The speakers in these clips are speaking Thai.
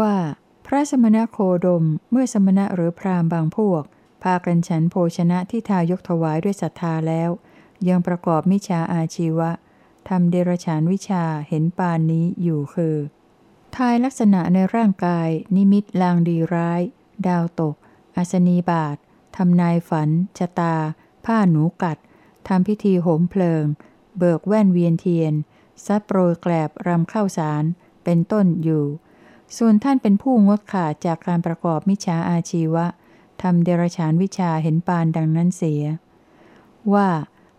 ว่า พระสมณโคดมเมื่อสมณะหรือพราหมณ์บางพวก พากันฉันโภชนะที่ทายกถวายด้วยศรัทธาแล้ว ยังประกอบมิจฉาอาชีวะทำเดรฉานวิชาเห็นปานนี้อยู่คือทายลักษณะในร่างกาย นิมิตลางดีร้าย ดาวตกอัศนีบาททำนายฝันชะตา ผ้าหนูกัดทำพิธีโหมเพลิง เบิกแว่นเวียนเทียนซัดโปรยแกลบรำเข้าสาร เป็นต้นอยู่ ส่วนท่านเป็นผู้งดขาดจากการประกอบมิจฉาอาชีวะทำเดรฉานวิชาเห็นปานดังนั้นเสีย ว่า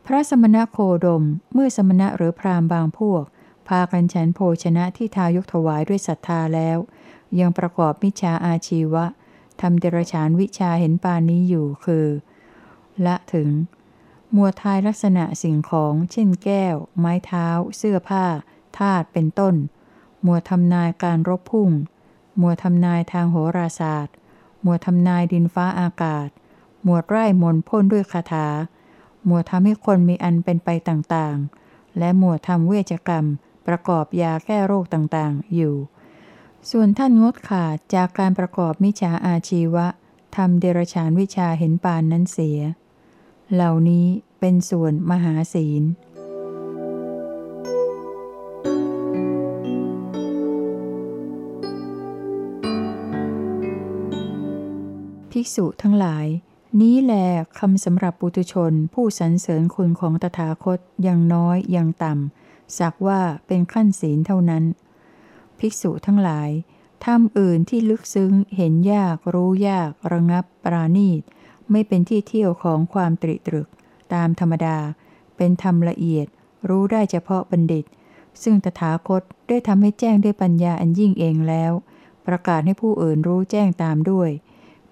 พระสมณโคดมเมื่อสมณะหรือพราหมณ์บางพวก พากันฉันโภชนะที่ทายกถวายด้วยศรัทธาแล้ว ยังประกอบมิจฉาอาชีวะทำเดรฉานวิชาเห็นปานนี้อยู่คือ ละถึงมัวทายลักษณะสิ่งของ เช่นแก้ว ไม้เท้า เสื้อผ้าธาตุเป็นต้น มัวทำนายการรบพุ่ง มัวทำนายทางโหราศาสตร์ มัวทำนายดินฟ้าอากาศ มัวไร่มนพ่นด้วยคาถา มัวทำให้คนมีอันเป็นไปต่างๆ และมัวทำเวชกรรม ประกอบยาแก้โรคต่างๆ อยู่ ส่วนท่านงดขาดจากการประกอบมิจฉาอาชีวะทำเดรฉานวิชาเห็นปานนั้นเสีย เหล่านี้เป็นส่วนมหาศีล ภิกษุทั้งหลาย นี้แลคำสำหรับปุตุชนผู้สรรเสริญคุณของตถาคตยังน้อยยังต่ำสักว่าเป็นขั้นศีลเท่านั้น ภิกษุทั้งหลายทำอื่นที่ลึกซึ้งเห็นยากรู้ยากระงับปราณีต ไม่เป็นที่เที่ยวของความตริตรึก ตามธรรมดา เป็นธรรมละเอียด รู้ได้เฉพาะบัณฑิต ซึ่งตถาคตได้ทำให้แจ้งด้วยปัญญาอันยิ่งเองแล้ว ประกาศให้ผู้อื่นรู้แจ้งตามด้วย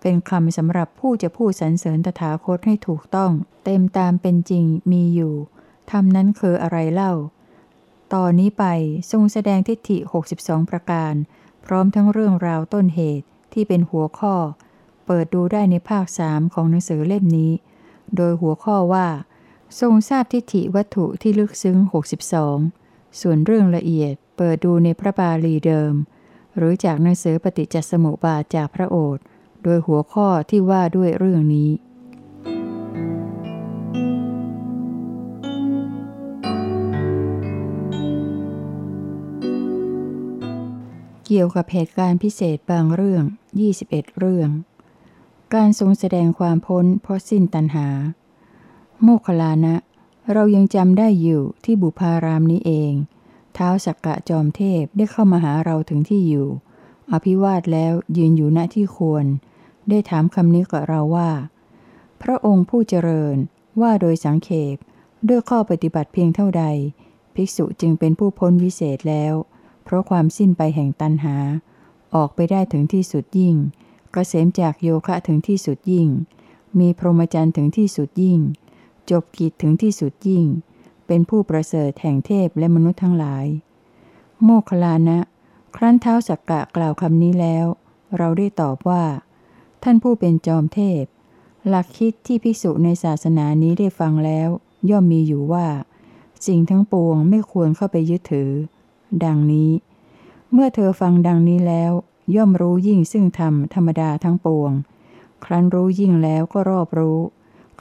เป็นคำสำหรับผู้จะพูดสรรเสริญตถาคตให้ถูกต้อง เต็มตามเป็นจริงมีอยู่ทำนั้นคืออะไรเล่าตอนนี้ไปทรงแสดงทิฏฐิ 62 ประการ พร้อมทั้งเรื่องราวต้นเหตุที่เป็นหัวข้อ เปิดดูได้ในภาคสามของหนังสือเล่มนี้ โดยหัวข้อว่า ทรงทราบทิฏฐิวัตถุที่ลึกซึ้ง 62 ส่วนเรื่องละเอียดเปิดดูในพระบาลีเดิม หรือจากหนังสือปฏิจจสมุปบาทจากพระโอษฐ์ โดยหัวข้อที่ว่าด้วยเรื่องนี้ เกี่ยวกับเหตุการณ์พิเศษบางเรื่อง 21 เรื่อง การทรงแสดงความพ้นเพราะสิ้นตัณหา โมคลานะ เรายังจำได้อยู่ที่บุพารามนี้เอง เท้าสักกะจอมเทพได้เข้ามาหาเราถึงที่อยู่อภิวาทแล้วยืนอยู่ณที่ควร ได้ถามคำนี้กับเราว่า พระองค์ผู้เจริญว่าโดยสังเขปด้วยข้อปฏิบัติเพียงเท่าใด ภิกษุจึงเป็นผู้พ้นวิเศษแล้ว เพราะความสิ้นไปแห่งตันหา ออกไปได้ถึงที่สุดยิ่งกเกษมจากโยคะถึงที่สุดยิ่ง มีพรหมจรรย์ถึงที่สุดยิ่ง จบกิจถึงที่สุดยิ่ง เป็นผู้ประเสริฐแห่งเทพและมนุษย์ทั้งหลาย โมคลานะ ครั้นเท้าสักกะกล่าวคำนี้แล้ว เราได้ตอบว่า ท่านผู้เป็นจอมเทพ หลักคิดที่ภิกษุในศาสนานี้ได้ฟังแล้ว ย่อมมีอยู่ว่า สิ่งทั้งปวงไม่ควรเข้าไปยึดถือ ดังนี้ เมื่อเธอฟังดังนี้แล้ว ย่อมรู้ยิ่งซึ่งธรรมธรรมดาทั้งปวง ครั้นรู้ยิ่งแล้วก็รอบรู้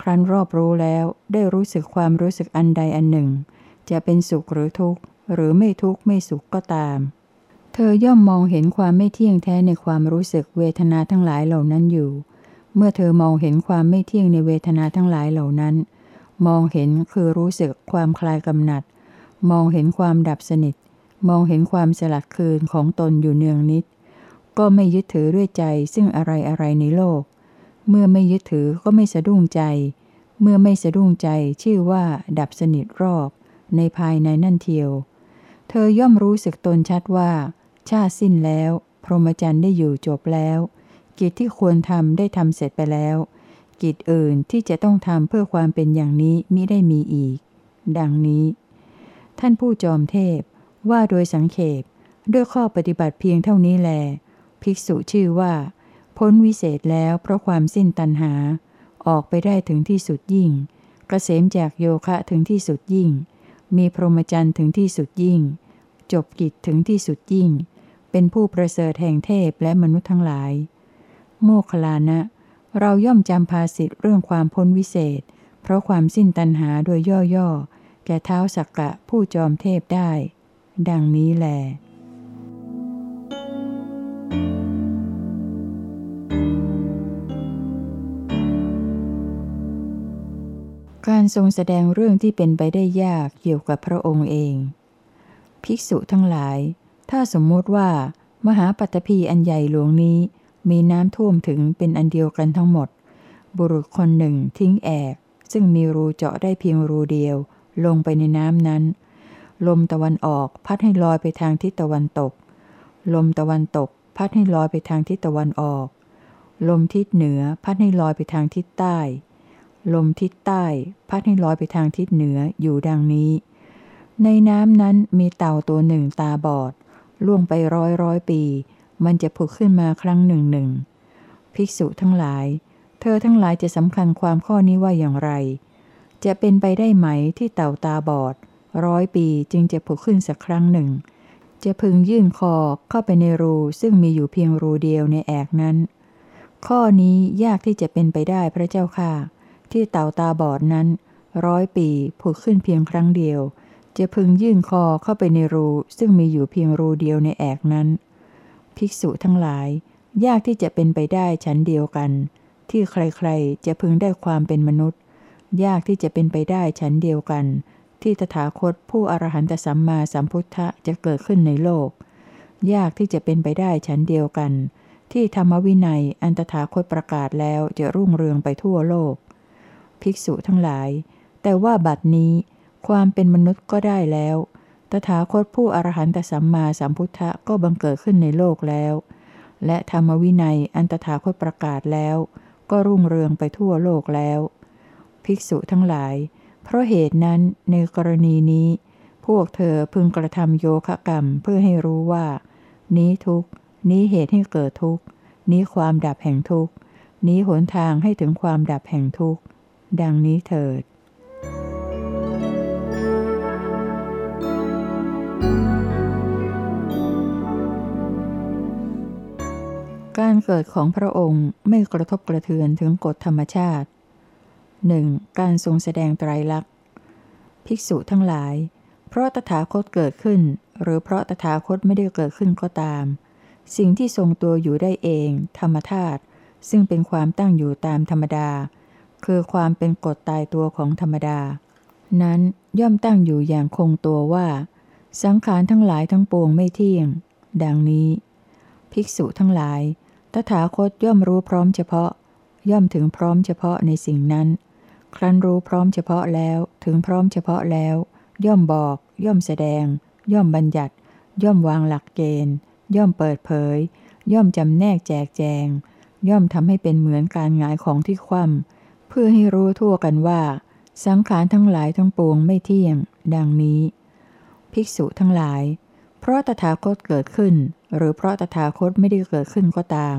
ครั้นรอบรู้แล้วได้รู้สึกความรู้สึกอันใดอันหนึ่ง จะเป็นสุขหรือทุกข์ หรือไม่ทุกข์ไม่สุขก็ตาม เธอย่อมมองเห็นความไม่เที่ยงแท้ในความรู้สึกเวทนาทั้งหลายเหล่านั้นอยู่ เมื่อเธอมองเห็นความไม่เที่ยงในเวทนาทั้งหลายเหล่านั้น มองเห็นคือรู้สึกความคลายกำหนัด มองเห็นความดับสนิท มองเห็นความสลัดคืนของตนอยู่เนืองนิด ก็ไม่ยึดถือด้วยใจซึ่งอะไรอะไรในโลก เมื่อไม่ยึดถือก็ไม่สะดุ้งใจ เมื่อไม่สะดุ้งใจชื่อว่าดับสนิทรอบ ในภายในนั่นเทียว เธอย่อมรู้สึกตนชัดว่า ชาติสิ้นแล้ว พรหมจรรย์ได้อยู่จบแล้ว กิจที่ควรทำได้ทำเสร็จไปแล้ว กิจอื่นที่จะต้องทำเพื่อความเป็นอย่างนี้มิได้มีอีก ดังนี้ ท่านผู้จอมเทพ ว่าโดยสังเขปด้วยข้อปฏิบัติเพียงเท่านี้แล ภิกษุชื่อว่า พ้นวิเศษแล้วเพราะความสิ้นตัณหา ออกไปได้ถึงที่สุดยิ่งกเกษมจากโยคะถึงที่สุดยิ่ง มีพรหมจรรย์ถึงที่สุดยิ่ง จบกิจถึงที่สุดยิ่ง เป็นผู้ประเสริฐแห่งเทพและมนุษย์ทั้งหลาย โมคลานะ เราย่อมจำภาสิทธิเรื่องความพ้นวิเศษ เพราะความสิ้นตัณหาโดยย่อๆ แก่เท้าสักกะผู้จอมเทพได้ ดังนี้แหลการทรงแสดงเรื่องที่เป็นไปได้ยากเกี่ยวกับพระองค์เอง ภิกษุทั้งหลาย ถ้าสมมติว่า มหาปัตภีอันใหญ่หลวงนี้ มีน้ำท่วมถึงเป็นอันเดียวกันทั้งหมด บุรุษคนหนึ่งทิ้งแอกซึ่งมีรูเจาะได้เพียงรูเดียว ลงไปในน้ำนั้น ลมตะวันออกพัดให้ลอยไปทางทิศตะวันตก ลมตะวันตก พัดให้ลอยไปทางทิศตะวันออก ลมทิศเหนือพัดให้ลอยไปทางทิศใต้ ลมทิศใต้ พัดให้ลอยไปทางทิศเหนืออยู่ดังนี้ ในน้ำนั้นมีเต่าตัวหนึ่งตาบอด ล่วงไปร้อยร้อยปี มันจะผุดขึ้นมาครั้งหนึ่งหนึ่งภิกษุทั้งหลาย เธอทั้งหลายจะสำคัญความข้อนี้ว่าอย่างไร จะเป็นไปได้ไหมที่เต่าตาบอด ร้อยปีจึงจะผุดขึ้นสักครั้งหนึ่ง จะพึงยื่นคอเข้าไปในรูซึ่งมีอยู่เพียงรูเดียวในแอกนั้น ข้อนี้ยากที่จะเป็นไปได้พระเจ้าค่ะ ที่เต่าตาบอดนั้น ร้อยปีผุดขึ้นเพียงครั้งเดียว จะพึงยื่นคอเข้าไปในรูซึ่งมีอยู่เพียงรูเดียวในแอกนั้น ภิกษุทั้งหลาย ยากที่จะเป็นไปได้ฉันเดียวกัน ที่ใครๆ จะพึงได้ความเป็นมนุษย์ ยากที่จะเป็นไปได้ฉันเดียวกัน ที่ตถาคตผู้อรหันตสัมมาสัมพุทธะจะเกิดขึ้นในโลก ยากที่จะเป็นไปได้ฉันเดียวกัน ที่ธรรมวินัยอันตถาคตประกาศแล้วจะรุ่งเรืองไปทั่วโลก ภิกษุทั้งหลาย แต่ว่าบัดนี้ ความเป็นมนุษย์ก็ได้แล้ว ตถาคตผู้อรหันตสัมมาสัมพุทธะก็บังเกิดขึ้นในโลกแล้ว และธรรมวินัยอันตถาคตประกาศแล้ว ก็รุ่งเรืองไปทั่วโลกแล้ว ภิกษุทั้งหลาย เพราะเหตุนั้นในกรณีนี้ พวกเธอพึงกระทำโยคะกรรมเพื่อให้รู้ว่า นี้ทุกนี้เหตุให้เกิดทุกนี้ความดับแห่งทุกนี้หนทางให้ถึงความดับแห่งทุกดังนี้เถิด การเกิดของพระองค์ไม่กระทบกระเทือนถึงกฎธรรมชาติหนึ่งการทรงแสดงไตรลักษณ์ ภิกษุทั้งหลาย เพราะตถาคตเกิดขึ้น หรือเพราะตถาคตไม่ได้เกิดขึ้นก็ตาม สิ่งที่ทรงตัวอยู่ได้เอง ธรรมธาตุซึ่งเป็นความตั้งอยู่ตามธรรมดา คือความเป็นกฎตายตัวของธรรมดา นั้นย่อมตั้งอยู่อย่างคงตัวว่า สังขารทั้งหลายทั้งปวงไม่เที่ยง ดังนี้ ภิกษุทั้งหลาย ตถาคตย่อมรู้พร้อมเฉพาะ ย่อมถึงพร้อมเฉพาะในสิ่งนั้น ครั้นรู้พร้อมเฉพาะแล้วถึงพร้อมเฉพาะแล้ว ย่อมบอก ย่อมแสดง ย่อมบัญญัติ ย่อมวางหลักเกณฑ์ ย่อมเปิดเผย ย่อมจำแนกแจกแจง ย่อมทำให้เป็นเหมือนการงายของที่คว่ำเพื่อให้รู้ทั่วกันว่า สังขารทั้งหลายทั้งปวงไม่เที่ยง ดังนี้ ภิกษุทั้งหลาย เพราะตถาคตเกิดขึ้น หรือเพราะตถาคตไม่ได้เกิดขึ้นก็ตาม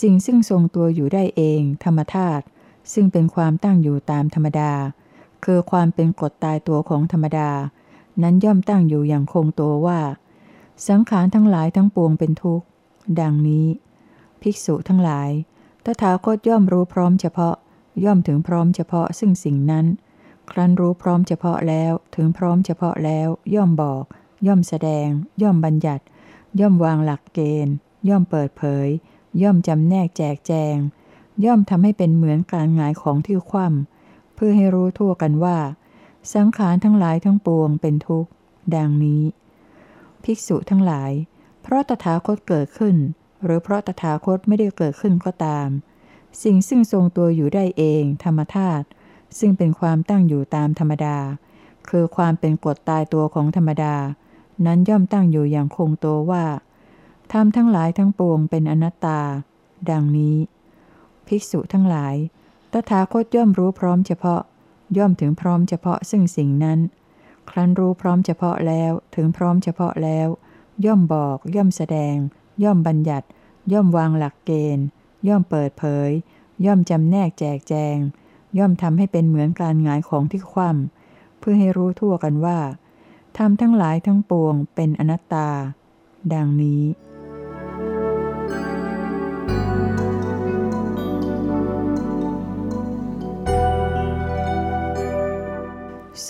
สิ่งซึ่งทรงตัวอยู่ได้เอง ธรรมธาตุซึ่งเป็นความตั้งอยู่ตามธรรมดา คือความเป็นกฎตายตัวของธรรมดา นั้นย่อมตั้งอยู่อย่างคงตัวว่า สังขารทั้งหลายทั้งปวงเป็นทุกข์ ดังนี้ ภิกษุทั้งหลาย ตถาคตย่อมรู้พร้อมเฉพาะ ย่อมถึงพร้อมเฉพาะซึ่งสิ่งนั้น ครั้นรู้พร้อมเฉพาะแล้ว ถึงพร้อมเฉพาะแล้ว ย่อมบอก ย่อมแสดง ย่อมบัญญัติ ย่อมวางหลักเกณฑ์ ย่อมเปิดเผย ย่อมจำแนกแจกแจง ย่อมทำให้เป็นเหมือนการงายของที่คว่ำเพื่อให้รู้ทั่วกันว่า สังขารทั้งหลายทั้งปวงเป็นทุกข์ ดังนี้ ภิกษุทั้งหลาย เพราะตถาคตเกิดขึ้น หรือเพราะตถาคตไม่ได้เกิดขึ้นก็ตาม สิ่งซึ่งทรงตัวอยู่ได้เอง ธรรมธาตุซึ่งเป็นความตั้งอยู่ตามธรรมดา คือความเป็นกฎตายตัวของธรรมดา นั้นย่อมตั้งอยู่อย่างคงตัวว่าธรรมทั้งหลายทั้งปวงเป็นอนัตตา ดังนี้ ภิกษุทั้งหลาย ตถาคตย่อมรู้พร้อมเฉพาะ ย่อมถึงพร้อมเฉพาะซึ่งสิ่งนั้น ครั้นรู้พร้อมเฉพาะแล้วถึงพร้อมเฉพาะแล้ว ย่อมบอก ย่อมแสดง ย่อมบัญญัติ ย่อมวางหลักเกณฑ์ ย่อมเปิดเผย ย่อมจำแนกแจกแจง ย่อมทำให้เป็นเหมือนการงายของที่คว่ำเพื่อให้รู้ทั่วกันว่า ทำทั้งหลายทั้งปวงเป็นอนัตตา ดังนี้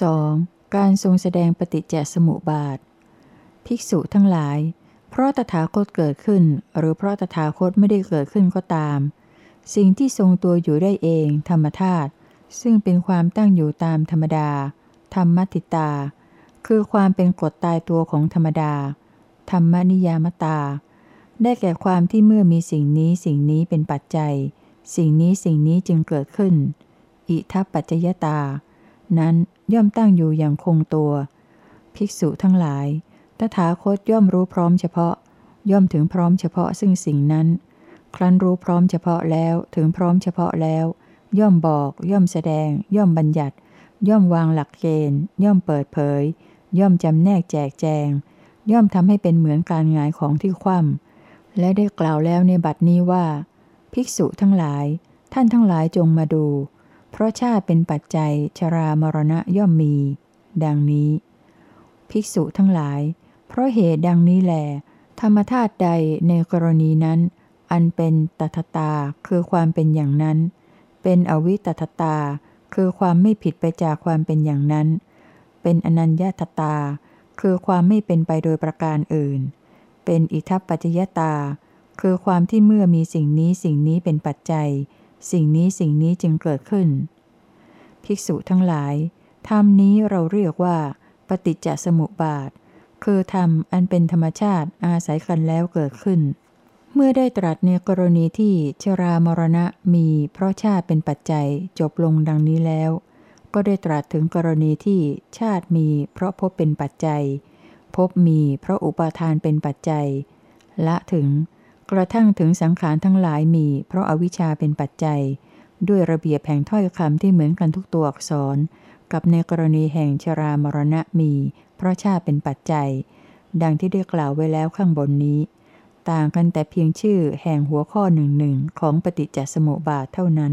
สองการทรงแสดงปฏิจจสมุปบาท ภิกษุทั้งหลาย เพราะตถาคตเกิดขึ้น หรือเพราะตถาคตไม่ได้เกิดขึ้นก็ตาม สิ่งที่ทรงตัวอยู่ได้เองธรรมธาตุซึ่งเป็นความตั้งอยู่ตามธรรมดา ธรรมติตา คือความเป็นกฎตายตัวของธรรมดา ธรรมนิยามตา ได้แก่ความที่เมื่อมีสิ่งนี้สิ่งนี้เป็นปัจจัย สิ่งนี้สิ่งนี้จึงเกิดขึ้น อิทัปปัจจยตา นั้นย่อมตั้งอยู่อย่างคงตัว ภิกษุทั้งหลาย ตถาคตย่อมรู้พร้อมเฉพาะ ย่อมถึงพร้อมเฉพาะซึ่งสิ่งนั้น ครั้นรู้พร้อมเฉพาะแล้ว ถึงพร้อมเฉพาะแล้ว ย่อมบอก ย่อมแสดง ย่อมบัญญัติ ย่อมวางหลักเกณฑ์ ย่อมเปิดเผย ย่อมจำแนกแจกแจง ย่อมทำให้เป็นเหมือนการงายของที่คว่ำและได้กล่าวแล้วในบัดนี้ว่า ภิกษุทั้งหลาย ท่านทั้งหลายจงมาดู เพราะชาติเป็นปัจจัยชรามรณะย่อมมี ดังนี้ ภิกษุทั้งหลาย เพราะเหตุดังนี้แหลธรรมธาตุใดในกรณีนั้น อันเป็นตถตาคือความเป็นอย่างนั้น เป็นอวิตถตาคือความไม่ผิดไปจากความเป็นอย่างนั้น เป็นอนัญญาตตา คือความไม่เป็นไปโดยประการอื่น เป็นอิทัปปัจจยตา คือความที่เมื่อมีสิ่งนี้สิ่งนี้เป็นปัจจัย สิ่งนี้สิ่งนี้จึงเกิดขึ้น ภิกษุทั้งหลายธรรมนี้เราเรียกว่า ปฏิจจสมุปบาท คือธรรมอันเป็นธรรมชาติอาศัยกันแล้วเกิดขึ้น เมื่อได้ตรัสในกรณีที่ชรามรณะมีเพราะชาติเป็นปัจจัยจบลงดังนี้แล้ว ก็ได้ตรัสถึงกรณีที่ชาติมีเพราะพบเป็นปัจจัย พบมีเพราะอุปาทานเป็นปัจจัย ละถึง กระทั่งถึงสังขารทั้งหลายมีเพราะอาวิชชาเป็นปัจจัย ด้วยระเบียบแห่งถ้อยคำที่เหมือนกันทุกตัวอักษร กับในกรณีแห่งชรามรณะมี เพราะชาติเป็นปัจจัย ดังที่ได้กล่าวไว้แล้วข้างบนนี้ ต่างกันแต่เพียงชื่อแห่งหัวข้อหนึ่งหนึ่งของปฏิจจสมุปบาทเท่านั้น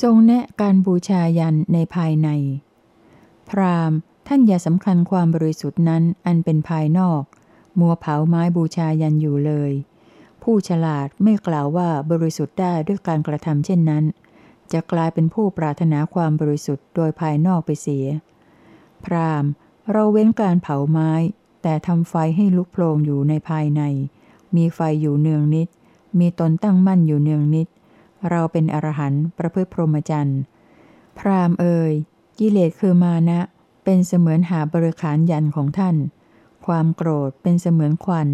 ทรงแนะการบูชายันในภายใน พราหมณ์ ท่านอย่าสำคัญความบริสุทธิ์นั้นอันเป็นภายนอก มัวเผาไม้บูชายันอยู่เลย ผู้ฉลาดไม่กล่าวว่าบริสุทธิ์ได้ด้วยการกระทำเช่นนั้น จะกลายเป็นผู้ปรารถนาความบริสุทธิ์โดยภายนอกไปเสีย พราหมณ์ เราเว้นการเผาไม้ แต่ทำไฟให้ลุกโผลงอยู่ในภายใน มีไฟอยู่เนืองนิด มีตนตั้งมั่นอยู่เนืองนิด เราเป็นอรหันต์ประพฤติพรหมจรรย์ พราหมณ์เอ่ยกิเลสคือมานะ เป็นเสมือนหาบริขารยันของท่าน ความโกรธเป็นเสมือนควัน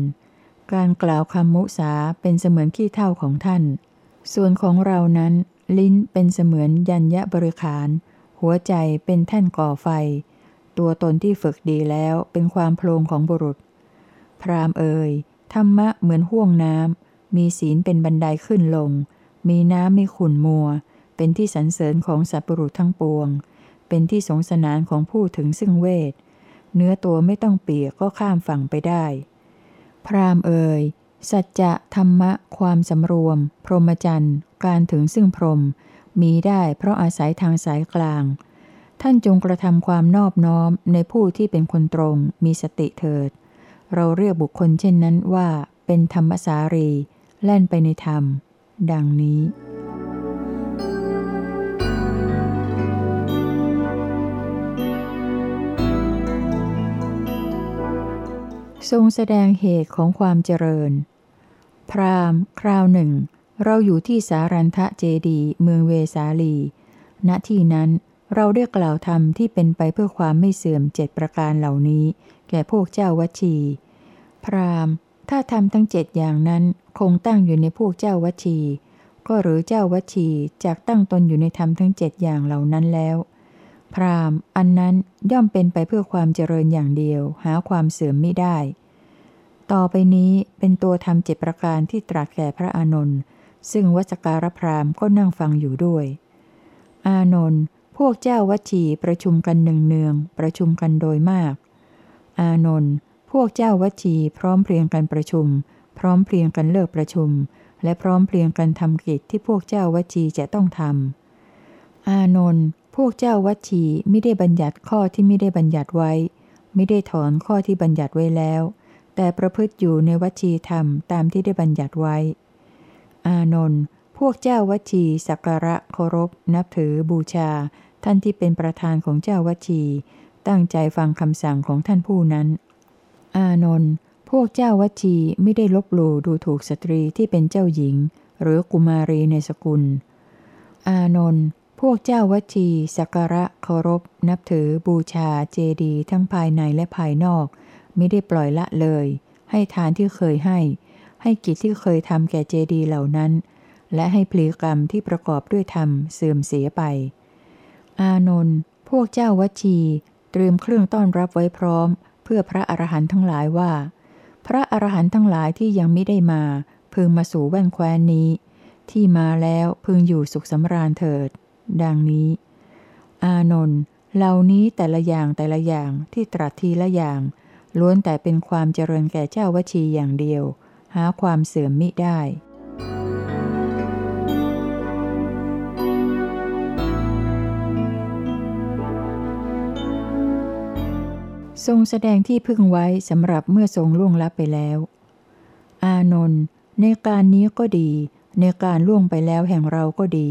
การกล่าวคำมุสาเป็นเสมือนขี้เท่าของท่าน ส่วนของเรานั้น ลิ้นเป็นเสมือนยัญญะบริขาร หัวใจเป็นแท่นก่อไฟ ตัวตนที่ฝึกดีแล้วเป็นความโพลงของบุรุษ พราหมณ์เอ่ยธรรมะเหมือนห่วงน้ำมีศีลเป็นบันไดขึ้นลง มีน้ำไม่ขุ่นมัว เป็นที่สรรเสริญของสัตว์บุรุษทั้งปวง เป็นที่สงสนานของผู้ถึงซึ่งเวท เนื้อตัวไม่ต้องเปียกก็ข้ามฝั่งไปได้ พราหมเอ่ยสัจจะธรรมะ ความสำรวม พรหมจรรย์ การถึงซึ่งพรหมมีได้เพราะอาศัยทางสายกลาง ท่านจงกระทำความนอบน้อมในผู้ที่เป็นคนตรง มีสติเถิด เราเรียกบุคคลเช่นนั้นว่า เป็นธรรมสารี แล่นไปในธรรม ดังนี้ ทรงแสดงเหตุของความเจริญ พราหมณ์ คราวหนึ่ง เราอยู่ที่สารันทะเจดีเมืองเวสาลี ณที่นั้นเราได้กล่าวธรรมที่เป็นไปเพื่อความไม่เสื่อมเจ็ดประการเหล่านี้ แก่พวกเจ้าวัชี พราหมณ์ ถ้าทำทั้งเจ็ดอย่างนั้นคงตั้งอยู่ในพวกเจ้าวัชี ก็หรือเจ้าวัชีจากตั้งตนอยู่ในธรรมทั้งเจ็ดอย่างเหล่านั้นแล้ว พราหมณ์อันนั้นย่อมเป็นไปเพื่อความเจริญอย่างเดียว หาความเสื่อมไม่ได้ ต่อไปนี้เป็นตัวทำเจ็ดประการที่ตรัสแก่พระอานนท์ซึ่งวัจการพราหมณ์ก็นั่งฟังอยู่ด้วย อานนท์พวกเจ้าวัชีประชุมกันหนึ่งเนืองประชุมกันโดยมาก อานนท์ พวกเจ้าวัชีพร้อมเพรียงกันประชุม พร้อมเพรียงกันเลิกประชุม และพร้อมเพรียงกันทำกิจที่พวกเจ้าวัชีจะต้องทำอานนท์พวกเจ้าวัชีไม่ได้บัญญัติข้อที่ไม่ได้บัญญัติไว้ ไม่ได้ถอนข้อที่บัญญัติไว้แล้ว แต่ประพฤติอยู่ในวัชีธรรมตามที่ได้บัญญัติไว้ อานนท์พวกเจ้าวัชีสักการะเคารพ นับถือบูชา ท่านที่เป็นประธานของเจ้าวัชี ตั้งใจฟังคำสั่งของท่านผู้นั้น อานนท์พวกเจ้าวชีไม่ได้ลบหลู่ดูถูกสตรีที่เป็นเจ้าหญิง หรือกุมารีในสกุล อานนท์พวกเจ้าวชีสักการะเคารพ นับถือบูชาเจดีทั้งภายในและภายนอก ไม่ได้ปล่อยละเลย ให้ทานที่เคยให้ ให้กิจที่เคยทำแก่เจดีเหล่านั้น และให้พลีกรรมที่ประกอบด้วยธรรมเสื่อมเสียไป อานนท์พวกเจ้าวชีเตรียมเครื่องต้อนรับไว้พร้อม พื่อพระอรหันต์ทั้งหลายว่า พระอรหันต์ทั้งหลายที่ยังไม่ได้มา พึงมาสู่แว่นแคว้นนี้ ที่มาแล้วพึงอยู่สุขสำราญเถิด ดังนี้ อานนท์เหล่านี้แต่ละอย่างแต่ละอย่างที่ตรัสทีละอย่าง ล้วนแต่เป็นความเจริญแก่เจ้าวชีอย่างเดียว หาความเสื่อมมิได้ ทรงแสดงที่พึ่งไว้สำหรับเมื่อทรงล่วงลับไปแล้ว อานนท์ในการนี้ก็ดี ในการล่วงไปแล้วแห่งเราก็ดี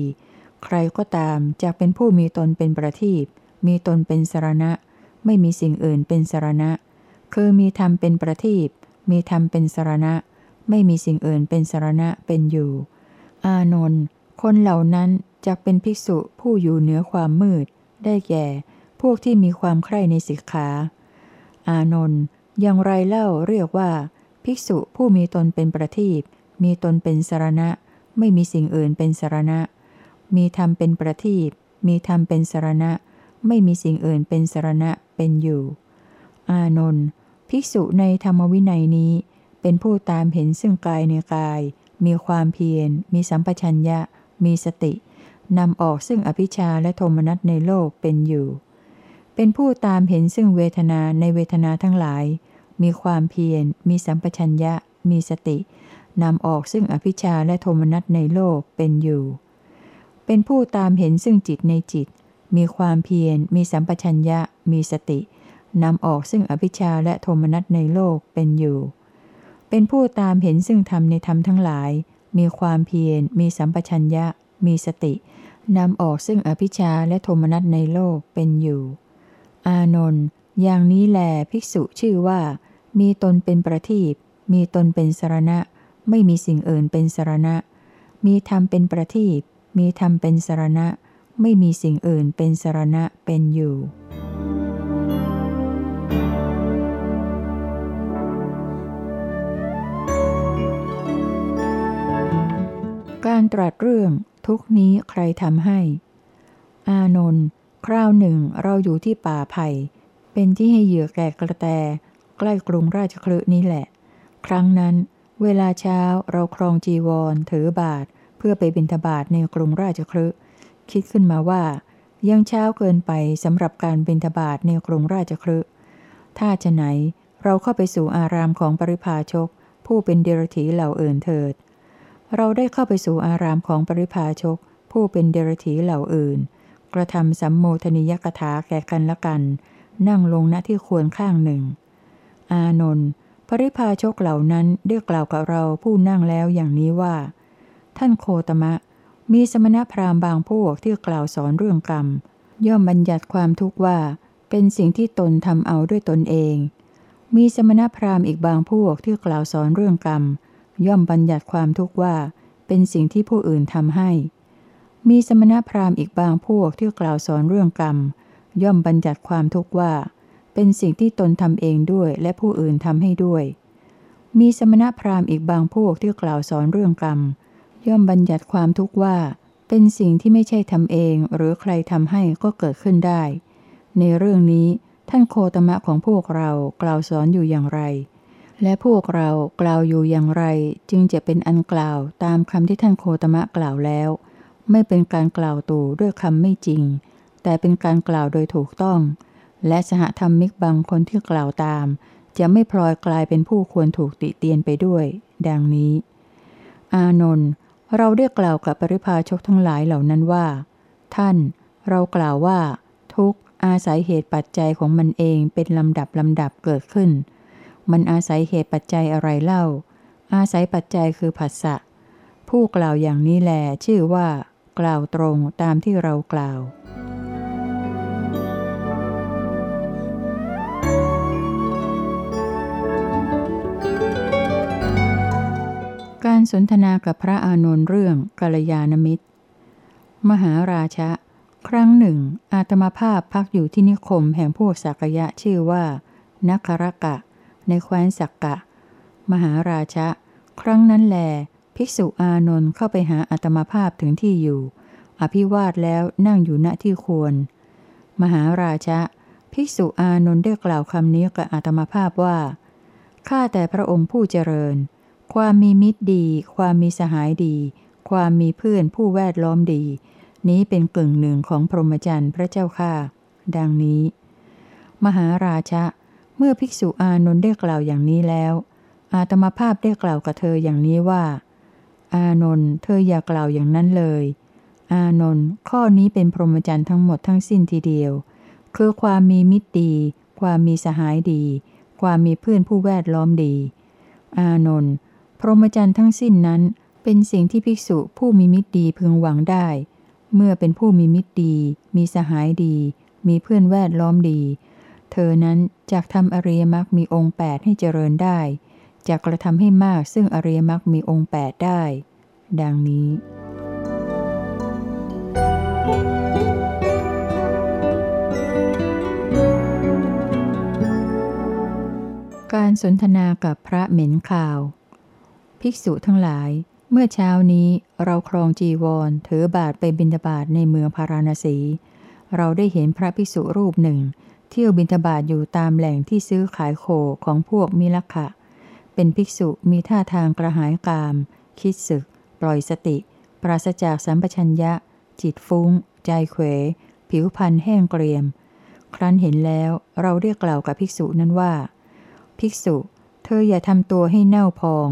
ใครก็ตามจะเป็นผู้มีตนเป็นประทีปมีตนเป็นสารณะ ไม่มีสิ่งอื่นเป็นสารณะ คือมีธรรมเป็นประทีปมีธรรมเป็นสารณะ ไม่มีสิ่งอื่นเป็นสารณะเป็นอยู่ อานนท์คนเหล่านั้นจะเป็นภิกษุผู้อยู่เหนือความมืด ได้แก่ พวกที่มีความใคร่ในสิกขา อานนท์อย่างไรเล่าเรียกว่า ภิกษุผู้มีตนเป็นประทีปมีตนเป็นสารณะ ไม่มีสิ่งอื่นเป็นสารณะ มีธรรมเป็นประทีปมีธรรมเป็นสารณะ ไม่มีสิ่งอื่นเป็นสารณะเป็นอยู่ อานนท์ภิกษุในธรรมวินัยนี้ เป็นผู้ตามเห็นซึ่งกายในกาย มีความเพียร มีสัมปชัญญะ มีสตินำออกซึ่งอภิชาและโทมนัสในโลกเป็นอยู่ เป็นผู้ตามเห็นซึ่งเวทนาในเวทนาทั้งหลาย มีความเพียร มีสัมปชัญญะ มีสติ นำออกซึ่งอภิชาและโทมนัสในโลกเป็นอยู่ เป็นผู้ตามเห็นซึ่งจิตในจิต มีความเพียร มีสัมปชัญญะ มีสติ นำออกซึ่งอภิชาและโทมนัสในโลกเป็นอยู่ เป็นผู้ตามเห็นซึ่งธรรมในธรรมทั้งหลาย มีความเพียร มีสัมปชัญญะ มีสติ นำออกซึ่งอภิชาและโทมนัสในโลกเป็นอยู่ อานนท์อย่างนี้แหลภิกษุชื่อว่า มีตนเป็นประทีปมีตนเป็นสารณะ ไม่มีสิ่งอื่นเป็นสารณะ มีธรรมเป็นประทีปมีธรรมเป็นสารณะ ไม่มีสิ่งอื่นเป็นสารณะเป็นอยู่การตรัสเรื่องทุกนี้ใครทำให้ อานนท์ คราวหนึ่งเราอยู่ที่ป่าไผ่ เป็นที่ให้เหยื่อแก่กระแต ใกล้กรุงราชคลึนี้แหละ ครั้งนั้น เวลาเช้าเราครองจีวร ถือบาท เพื่อไปบิณฑบาตในกรุงราชคลึคิดขึ้นมาว่า ยังเช้าเกินไปสำหรับการบิณฑบาตในกรุงราชคลึถ้าจะไหน เราเข้าไปสู่อารามของปริพาชก ผู้เป็นเดรถีเหล่าเอื่นเถิด เราได้เข้าไปสู่อารามของปริพาชก ผู้เป็นเดรถีเหล่าอื่น กระทำสัมโมทนิยกถาแก่กันละกัน นั่งลงณที่ควรข้างหนึ่ง อานนท์ปริพาชกเหล่านั้นได้กล่าวกับเราผู้นั่งแล้วอย่างนี้ว่า ท่านโคตมะ มีสมณพราหมณ์บางพวกที่กล่าวสอนเรื่องกรรม ย่อมบัญญัติความทุกข์ว่า เป็นสิ่งที่ตนทำเอาด้วยตนเอง มีสมณพราหมณ์อีกบางพวกที่กล่าวสอนเรื่องกรรม ย่อมบัญญัติความทุกข์ว่า เป็นสิ่งที่ผู้อื่นทำให้ มีสมณพราหมณ์อีกบางพวกที่กล่าวสอนเรื่องกรรม ย่อมบัญญัติความทุกข์ว่า เป็นสิ่งที่ตนทำเองด้วยและผู้อื่นทำให้ด้วย มีสมณพราหมณ์อีกบางพวกที่กล่าวสอนเรื่องกรรม ย่อมบัญญัติความทุกข์ว่า เป็นสิ่งที่ไม่ใช่ทำเอง หรือใครทำให้ก็เกิดขึ้นได้ ในเรื่องนี้ท่านโคตมะของพวกเรากล่าวสอนอยู่อย่างไร และพวกเรากล่าวอยู่อย่างไร จึงจะเป็นอันกล่าวตามคำที่ท่านโคตมะกล่าวแล้ว ไม่เป็นการกล่าวตู่ด้วยคำไม่จริง แต่เป็นการกล่าวโดยถูกต้อง และสหธรรมิกบางคนที่กล่าวตาม จะไม่พลอยกลายเป็นผู้ควรถูกติเตียนไปด้วย ดังนี้ อานนท์เราได้กล่าวกับปริพาชกทั้งหลายเหล่านั้นว่า ท่าน เรากล่าวว่า ทุกอาศัยเหตุปัจจัยของมันเองเป็นลำดับลำดับเกิดขึ้น มันอาศัยเหตุปัจจัยอะไรเล่า อาศัยปัจจัยคือผัสสะผู้กล่าวอย่างนี้แลชื่อว่า กล่าวตรงตามที่เรากล่าว การสนทนากับพระอานนท์เรื่องกัลยาณมิตร มหาราชะ ครั้งหนึ่ง อาตมาภาพพักอยู่ที่นิคมแห่งพวกสักยะชื่อว่านักรกะ ในแคว้นสักกะ มหาราชะ ครั้งนั้นแล ภิกษุอานนท์เข้าไปหาอาตมาภาพถึงที่อยู่ อภิวาทแล้วนั่งอยู่ณที่ควร มหาราชะ ภิกษุอานนท์ได้กล่าวคำนี้กับอาตมาภาพว่า ข้าแต่พระองค์ผู้เจริญ ความมีมิตรดี ความมีสหายดี ความมีเพื่อนผู้แวดล้อมดี นี้เป็นกึ่งหนึ่งของพรหมจรรย์พระเจ้าค่าดังนี้ มหาราชะ เมื่อภิกษุอานนท์ได้กล่าวอย่างนี้แล้ว อาตมาภาพได้กล่าวกับเธออย่างนี้ว่า อานนท์เธออย่ากล่าวอย่างนั้นเลย อานนท์ข้อนี้เป็นพรหมจรรย์ทั้งหมดทั้งสิ้นทีเดียว คือความมีมิตรดี ความมีสหายดี ความมีเพื่อนผู้แวดล้อมดี อานนท์พรหมจรรย์ทั้งสิ้นนั้น เป็นสิ่งที่ภิกษุผู้มีมิตรดีพึงหวังได้ เมื่อเป็นผู้มีมิตรดี มีสหายดี มีเพื่อนแวดล้อมดี เธอนั้นจากทำอริยมรรคมีองค์แปดให้เจริญได้ จากกระทำให้มากซึ่งอริยมรรคมีองค์แปดได้ ดังนี้การสนทนากับพระเหม็นข่าว ภิกษุทั้งหลาย เมื่อเช้านี้เราครองจีวรถือบาทไปบิณฑบาตในเมืองพาราณสี เราได้เห็นพระภิกษุรูปหนึ่ง เที่ยวบิณฑบาตอยู่ตามแหล่งที่ซื้อขายโคของพวกมิลขะ เป็นภิกษุมีท่าทางกระหายกาม คิดสึก ปล่อยสติ ปราศจากสัมปชัญญะ จิตฟุง้ง ใจเขว ผิวพรรณแห้งเกรียม ครั้นเห็นแล้วเราเรียกกล่าวกับภิกษุนั้นว่า ภิกษุ เธออย่าทำตัวให้เน่าพอง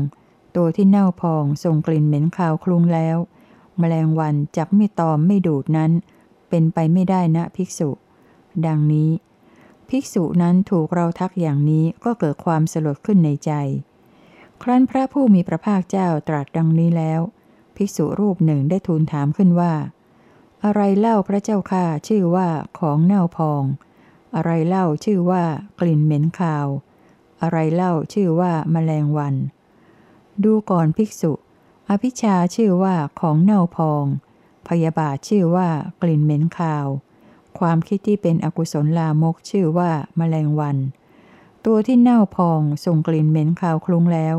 ตัวที่เน่าพองส่งกลิ่นเหม็นคาวคลุ้งแล้ว แมลงวันจับไม่ตอมไม่ดูดนั้น เป็นไปไม่ได้นะภิกษุ ดังนี้ ภิกษุนั้นถูกเราทักอย่างนี้ก็เกิดความสลดขึ้นในใจ ครั้นพระผู้มีพระภาคเจ้าตรัสดังนี้แล้ว ภิกษุรูปหนึ่งได้ทูลถามขึ้นว่า อะไรเล่าพระเจ้าข้าชื่อว่าของเน่าพอง อะไรเล่าชื่อว่ากลิ่นเหม็นคาว อะไรเล่าชื่อว่าแมลงวัน ดูก่อนภิกษุ อภิชาชื่อว่าของเน่าพอง พยาบาทชื่อว่ากลิ่นเหม็นคาว ความคิดที่เป็นอกุศลลามกชื่อว่าแมลงวัน ตัวที่เน่าพองส่งกลิ่นเหม็นคาวคลุ้งแล้ว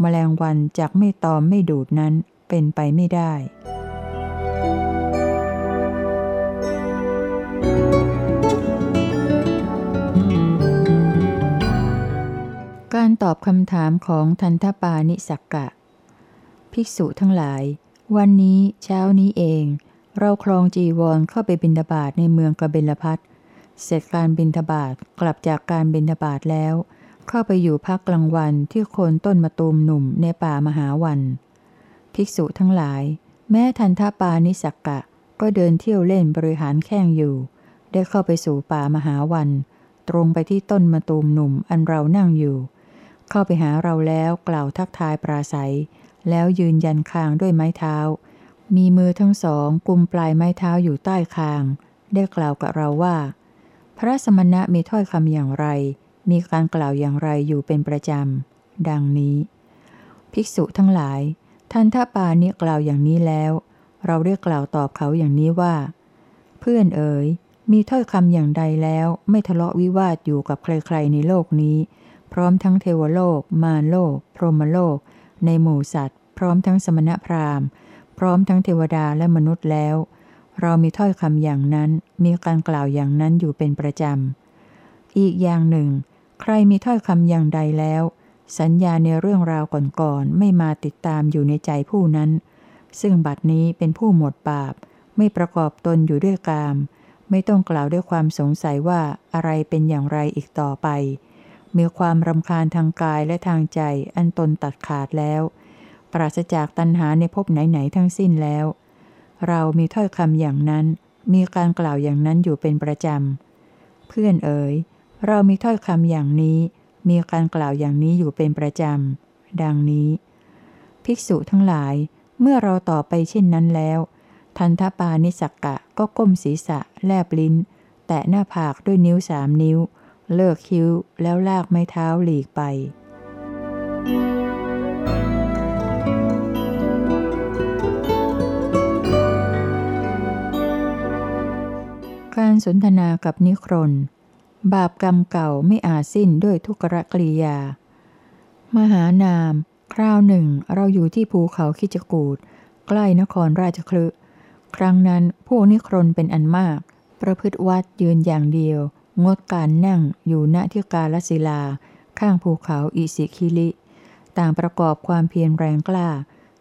แมลงวันจากไม่ตอมไม่ดูดนั้นเป็นไปไม่ได้ การตอบคำถามของทันทปานิสักกะ ภิกษุทั้งหลาย วันนี้เช้านี้เอง เราครองจีวรเข้าไปบิณฑบาตในเมืองกระเบลพัท เสร็จการบิณฑบาตกลับจากการบิณฑบาตแล้ว เข้าไปอยู่พักกลางวันที่โคนต้นมะตูมหนุ่มในป่ามหาวัน ภิกษุทั้งหลาย แม้ทันทปานิสักกะ ก็เดินเที่ยวเล่นบริหารแข้งอยู่ ได้เข้าไปสู่ป่ามหาวัน ตรงไปที่ต้นมะตูมหนุ่มอันเรานั่งอยู่ เข้าไปหาเราแล้วกล่าวทักทายปราศัย แล้วยืนยันคางด้วยไม้เท้า มีมือทั้งสองกุมปลายไม้เท้าอยู่ใต้คาง ได้กล่าวกับเราว่า พระสมณะมีถ้อยคำอย่างไร มีการกล่าวอย่างไรอยู่เป็นประจำ ดังนี้ ภิกษุทั้งหลาย ท่านท่าปานิกล่าวอย่างนี้แล้ว เราเรียกกล่าวตอบเขาอย่างนี้ว่า เพื่อนเอ๋ย มีถ้อยคำอย่างใดแล้ว ไม่ทะเลาะวิวาทอยู่กับใครๆในโลกนี้ พร้อมทั้งเทวโลก มารโลก พรหมโลก ในหมู่สัตว์ พร้อมทั้งสมณพราหมณ์ พร้อมทั้งเทวดาและมนุษย์แล้ว เรามีถ้อยคำอย่างนั้น มีการกล่าวอย่างนั้นอยู่เป็นประจำ อีกอย่างหนึ่ง ใครมีถ้อยคำอย่างใดแล้ว สัญญาในเรื่องราวก่อนๆไม่มาติดตามอยู่ในใจผู้นั้น ซึ่งบัดนี้เป็นผู้หมดบาป ไม่ประกอบตนอยู่ด้วยกาม ไม่ต้องกล่าวด้วยความสงสัยว่าอะไรเป็นอย่างไรอีกต่อไป มีความรำคาญทางกายและทางใจอันตนตัดขาดแล้ว ปราศจากตัณหาในภพไหนๆทั้งสิ้นแล้ว เรามีถ้อยคำอย่างนั้น มีการกล่าวอย่างนั้นอยู่เป็นประจำ เพื่อนเอ๋ย เรามีถ้อยคำอย่างนี้ มีการกล่าวอย่างนี้อยู่เป็นประจำ ดังนี้ ภิกษุทั้งหลาย เมื่อเราต่อไปเช่นนั้นแล้ว ทันทปานิสักกะก็ก้มศีรษะ แลบลิ้น แตะหน้าผากด้วยนิ้วสามนิ้ว เลิกคิ้วแล้วลากไม้เท้าหลีกไป การสนทนากับนิครน บาปกรรมเก่าไม่อาจสิ้นด้วยทุกรกริยา มหานาม คราวหนึ่ง เราอยู่ที่ภูเขาคิจกูดใกล้นครราชคลึครั้งนั้นพวกนิครนเป็นอันมาก ประพฤติวัดยืนอย่างเดียว งดการนั่งอยู่ณที่กาลศิลา ข้างภูเขาอิสิคิลิ ต่างประกอบความเพียรแรงกล้า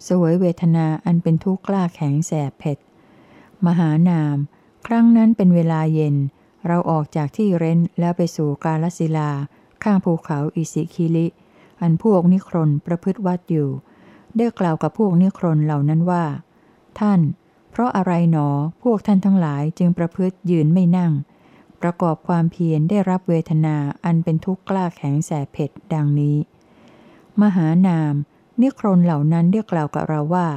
สวยเวทนาอันเป็นทุกข์กล้าแข็งแสบเผ็ด มหานาม ครั้งนั้นเป็นเวลาเย็น เราออกจากที่เร้นแล้วไปสู่กาลศิลา ข้างภูเขาอิสิคิลิ อันพวกนิครนประพฤติวัดอยู่ ได้กล่าวกับพวกนิครนเหล่านั้นว่า ท่าน เพราะอะไรหนอพวกท่านทั้งหลายจึงประพฤติยืนไม่นั่ง ประกอบความเพียรได้รับเวทนาอันเป็นทุกข์กล้าแข็งแสบเผ็ดดังนี้ มหานาม นิครนเหล่านั้นได้กล่าวกับเราว่า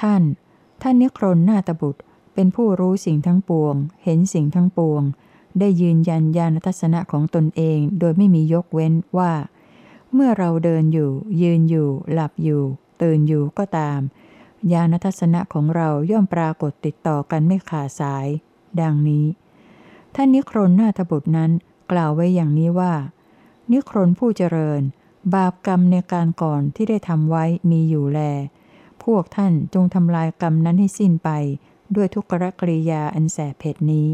ท่าน ท่านนิครนนาตบุตร เป็นผู้รู้สิ่งทั้งปวง เห็นสิ่งทั้งปวง ได้ยืนยันญาณทัศนะของตนเองโดยไม่มียกเว้นว่า เมื่อเราเดินอยู่ ยืนอยู่ หลับอยู่ ตื่นอยู่ก็ตาม ญาณทัศนะของเราย่อมปรากฏติดต่อกันไม่ขาดสาย ดังนี้ ท่านนิครนนาถบุตรนั้นกล่าวไว้อย่างนี้ว่า นิครนผู้เจริญ บาปกรรมในการก่อนที่ได้ทำไว้มีอยู่แล พวกท่านจงทำลายกรรมนั้นให้สิ้นไป ด้วยทุกรกริยาอันแสบเผ็ดนี้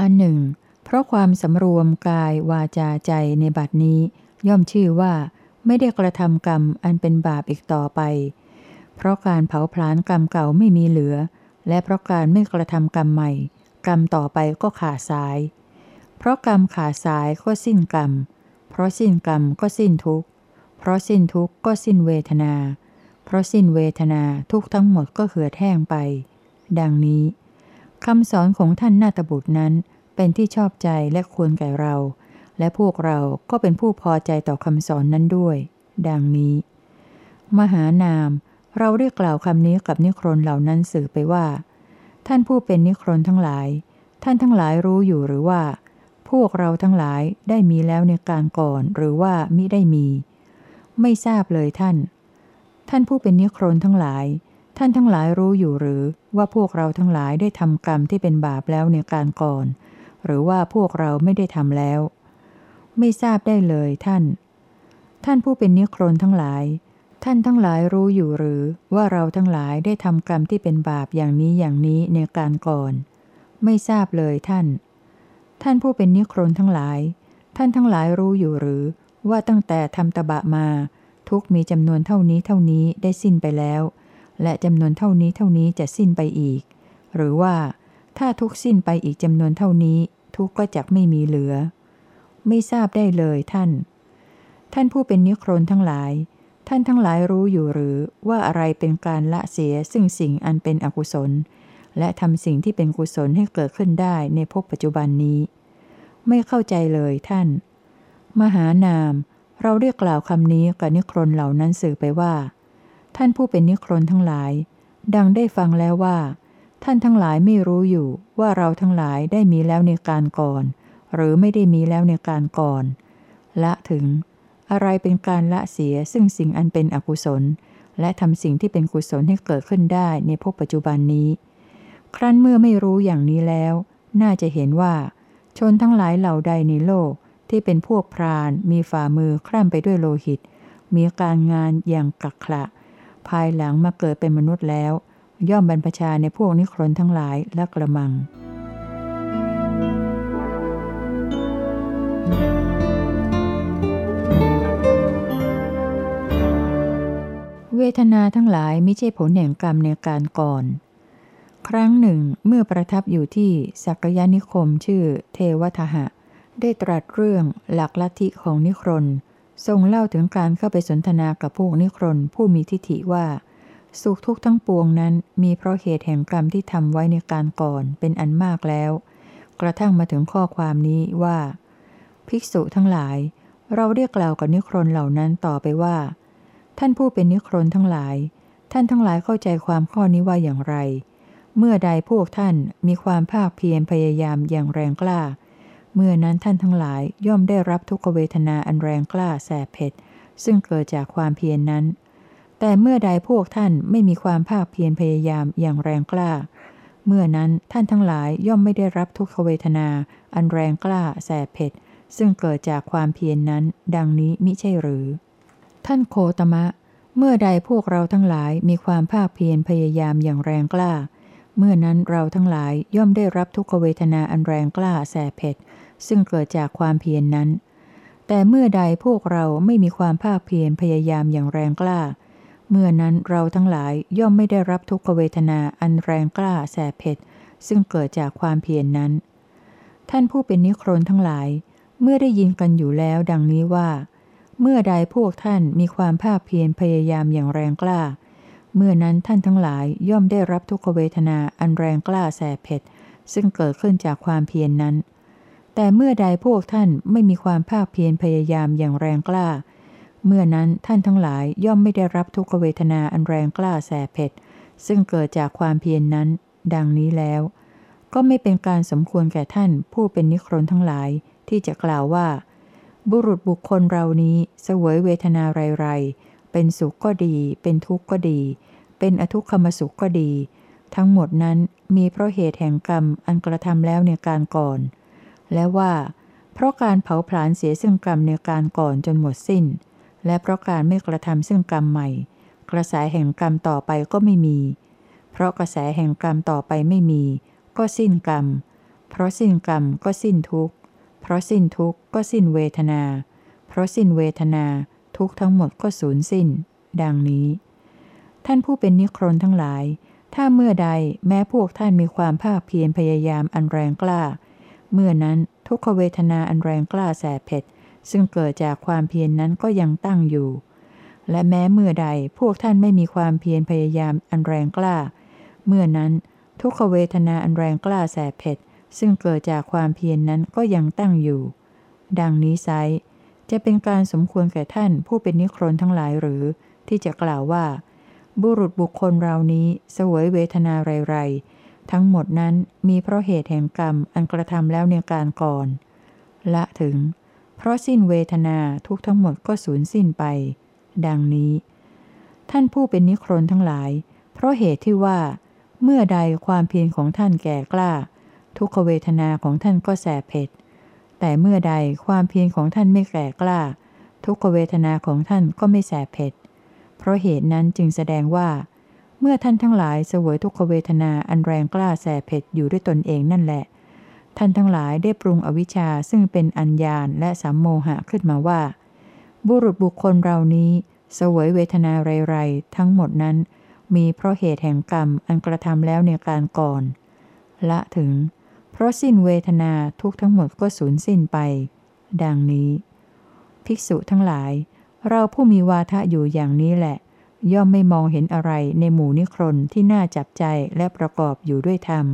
อันหนึ่ง เพราะความสำรวมกายวาจาใจในบัดนี้ ย่อมชื่อว่า ไม่ได้กระทำกรรมอันเป็นบาปอีกต่อไป เพราะการเผาผลาญกรรมเก่าไม่มีเหลือ และเพราะการไม่กระทำกรรมใหม่ กรรมต่อไปก็ขาดสาย เพราะกรรมขาดสายก็สิ้นกรรม เพราะสิ้นกรรมก็สิ้นทุกข์ เพราะสิ้นทุกข์ก็สิ้นเวทนา เพราะสิ้นเวทนาทุกทั้งหมดก็เหือดแห้งไป ดังนี้คำสอนของท่านนาตบุตรนั้น เป็นที่ชอบใจและควรแก่เรา และพวกเราก็เป็นผู้พอใจต่อคำสอนนั้นด้วย ดังนี้ มหานาม เราเรียกกล่าวคำนี้กับนิครนเหล่านั้นสื่อไปว่า ท่านผู้เป็นนิครนทั้งหลาย ท่านทั้งหลายรู้อยู่หรือว่า พวกเราทั้งหลายได้มีแล้วในการก่อนหรือว่ามิได้มี ไม่ทราบเลยท่าน ท่านผู้เป็นนิครนทั้งหลาย ท่านทั้งหลายรู้อยู่หรือว่าพวกเราทั้งหลายได้ทำกรรมที่เป็นบาปแล้วในการก่อน หรือว่าพวกเราไม่ได้ทำแล้ว ไม่ทราบได้เลยท่าน ท่านผู้เป็นนิครนทั้งหลาย ท่านทั้งหลายรู้อยู่หรือว่าเราทั้งหลายได้ทำกรรมที่เป็นบาปอย่างนี้อย่างนี้ในการก่อน ไม่ทราบเลยท่าน ท่านผู้เป็นนิครนทั้งหลาย ท่านทั้งหลายรู้อยู่หรือว่าตั้งแต่ทำตบะมา ทุกมีจำนวนเท่านี้เท่านี้ได้สิ้นไปแล้ว และจำนวนเท่านี้เท่านี้จะสิ้นไปอีก หรือว่า ถ้าทุกสิ้นไปอีกจำนวนเท่านี้ ทุกก็จะไม่มีเหลือ ไม่ทราบได้เลยท่าน ท่านผู้เป็นนิครนทั้งหลาย ท่านทั้งหลายรู้อยู่หรือว่าอะไรเป็นการละเสียซึ่งสิ่งอันเป็นอกุศล และทำสิ่งที่เป็นกุศลให้เกิดขึ้นได้ในภพปัจจุบันนี้ ไม่เข้าใจเลยท่าน มหานาม เราเรียกกล่าวคำนี้กับนิครนเหล่านั้นสื่อไปว่า ท่านผู้เป็นนิครนทั้งหลาย ดังได้ฟังแล้วว่า ท่านทั้งหลายไม่รู้อยู่ว่าเราทั้งหลายได้มีแล้วในการก่อน หรือไม่ได้มีแล้วในการก่อน ละถึง อะไรเป็นการละเสียซึ่งสิ่งอันเป็นอกุศล และทำสิ่งที่เป็นกุศลให้เกิดขึ้นได้ในภพปัจจุบันนี้ ครั้นเมื่อไม่รู้อย่างนี้แล้ว น่าจะเห็นว่า ชนทั้งหลายเหล่าใดในโลกที่เป็นพวกพรานมีฝ่ามือคร่ำไปด้วยโลหิต มีการงานอย่างกักขระ ภายหลังมาเกิดเป็นมนุษย์แล้ว ย่อมบรรพชาในพวกนิครนทั้งหลายและกระมัง เวทนาทั้งหลายไม่ใช่ผลแห่งกรรมในการก่อน ครั้งหนึ่ง เมื่อประทับอยู่ที่สักยานิคมชื่อเทวทหะ ได้ตรัสเรื่องหลักลัทธิของนิครน ทรงเล่าถึงการเข้าไปสนทนากับพวกนิครนผู้มีทิฏฐิว่า สุขทุกข์ทั้งปวงนั้นมีเพราะเหตุแห่งกรรมที่ทำไว้ในการก่อนเป็นอันมากแล้ว กระทั่งมาถึงข้อความนี้ว่า ภิกษุทั้งหลาย เราเรียกกล่าวกับนิครนเหล่านั้นต่อไปว่า ท่านผู้เป็นนิครนทั้งหลาย ท่านทั้งหลายเข้าใจความข้อนี้ว่าอย่างไร เมื่อใดพวกท่านมีความภาคเพียรพยายามอย่างแรงกล้า เมื่อนั้นท่านทั้งหลายย่อมได้รับทุกขเวทนาอันแรงกล้าแสบเผ็ด ซึ่งเกิดจากความเพียรนนั้น แต่เมื่อใดพวกท่านไม่มีความภาคเพียรพยายามอย่างแรงกล้า เมื่อนั้นท่านทั้งหลายย่อมไม่ได้รับทุกขเวทนาอันแรงกล้าแสบเผ็ด ซึ่งเกิดจากความเพียรนนั้น ดังนี้มิใช่หรือ ท่านโคตมะ เมื่อใดพวกเราทั้งหลายมีความภาคเพียรพยายามอย่างแรงกล้า เมื่อนั้นเราทั้งหลายย่อมได้รับทุกขเวทนาอันแรงกล้าแสบเผ็ด ซึ่งเกิดจากความเพียรนนั้น แต่เมื่อใดพวกเราไม่มีความภาคเพียรพยายามอย่างแรงกล้า เมื่อนั้นเราทั้งหลายย่อมไม่ได้รับทุกขเวทนาอันแรงกล้าแสบเผ็ด ซึ่งเกิดจากความเพียรนนั้น ท่านผู้เป็นนิครนทั้งหลาย เมื่อได้ยินกันอยู่แล้วดังนี้ว่า เมื่อใดพวกท่านมีความภาคเพียรพยายามอย่างแรงกล้า เมื่อนั้นท่านทั้งหลายย่อมได้รับทุกขเวทนาอันแรงกล้าแสบเผ็ด ซึ่งเกิดขึ้นจากความเพียรนนั้น แต่เมื่อใดพวกท่านไม่มีความภาคเพียรพยายามอย่างแรงกล้า เมื่อนั้นท่านทั้งหลายย่อมไม่ได้รับทุกขเวทนาอันแรงกล้าแสบเผ็ด ซึ่งเกิดจากความเพียรนนั้น ดังนี้แล้ว ก็ไม่เป็นการสมควรแก่ท่านผู้เป็นนิครนทั้งหลายที่จะกล่าวว่า บุรุษบุคคลเรานี้เสวยเวทนาไรๆ เป็นสุขก็ดี เป็นทุกข์ก็ดี เป็นอทุกขมสุขก็ดี ทั้งหมดนั้นมีเพราะเหตุแห่งกรรมอันกระทำแล้วในการก่อน และว่า เพราะการเผาผลาญเสียซึ่งกรรมในการก่อนจนหมดสิ้น และเพราะการไม่กระทำซึ่งกรรมใหม่ กระแสแห่งกรรมต่อไปก็ไม่มี เพราะกระแสแห่งกรรมต่อไปไม่มี ก็สิ้นกรรม เพราะสิ้นกรรมก็สิ้นทุกข์ เพราะสิ้นทุกข์ก็สิ้นเวทนา เพราะสิ้นเวทนา ทุกทั้งหมดก็สูญสิ้น ดังนี้ ท่านผู้เป็นนิครนทั้งหลาย ถ้าเมื่อใดแม้พวกท่านมีความภาคเพียรพยายามอันแรงกล้า เมื่อนั้นทุกขเวทนาอันแรงกล้าแสบเผ็ด ซึ่งเกิดจากความเพียรนนั้นก็ยังตั้งอยู่ และแม้เมื่อใดพวกท่านไม่มีความเพียรพยายามอันแรงกล้า เมื่อนั้นทุกขเวทนาอันแรงกล้าแสบเผ็ด ซึ่งเกิดจากความเพียรนนั้นก็ยังตั้งอยู่ ดังนี้ไซ จะเป็นการสมควรแก่ท่านผู้เป็นนิครนทั้งหลายหรือ ที่จะกล่าวว่า บุรุษบุคคลเรานี้สวยเวทนาไรๆทั้งหมดนั้นมีเพราะเหตุแห่งกรรมอันกระทำแล้วในการก่อน ละถึง เพราะสิ้นเวทนาทุกทั้งหมดก็สูญสิ้นไป ดังนี้ ท่านผู้เป็นนิครนทั้งหลาย เพราะเหตุที่ว่า เมื่อใดความเพียรของท่านแก่กล้า ทุกขเวทนาของท่านก็แสบเผ็ด แต่เมื่อใดความเพียรของท่านไม่แก่กล้า ทุกขเวทนาของท่านก็ไม่แสบเผ็ด เพราะเหตุนั้นจึงแสดงว่า เมื่อท่านทั้งหลายเสวยทุกขเวทนาอันแรงกล้าแสบเผ็ดอยู่ด้วยตนเองนั่นแหละ ท่านทั้งหลายได้ปรุงอวิชชาซึ่งเป็นอัญญาณและสัมโมหะขึ้นมาว่า บุรุษบุคคลเรานี้เสวยเวทนาไรๆทั้งหมดนั้น มีเพราะเหตุแห่งกรรมอันกระทำแล้วในการก่อน ละถึง เพราะสิ้นเวทนาทุกทั้งหมดก็สูญสิ้นไป ดังนี้ ภิกษุทั้งหลาย เราผู้มีวาทะอยู่อย่างนี้แหละ ย่อมไม่มองเห็นอะไรในหมู่นิครนที่น่าจับใจและประกอบอยู่ด้วยธรรม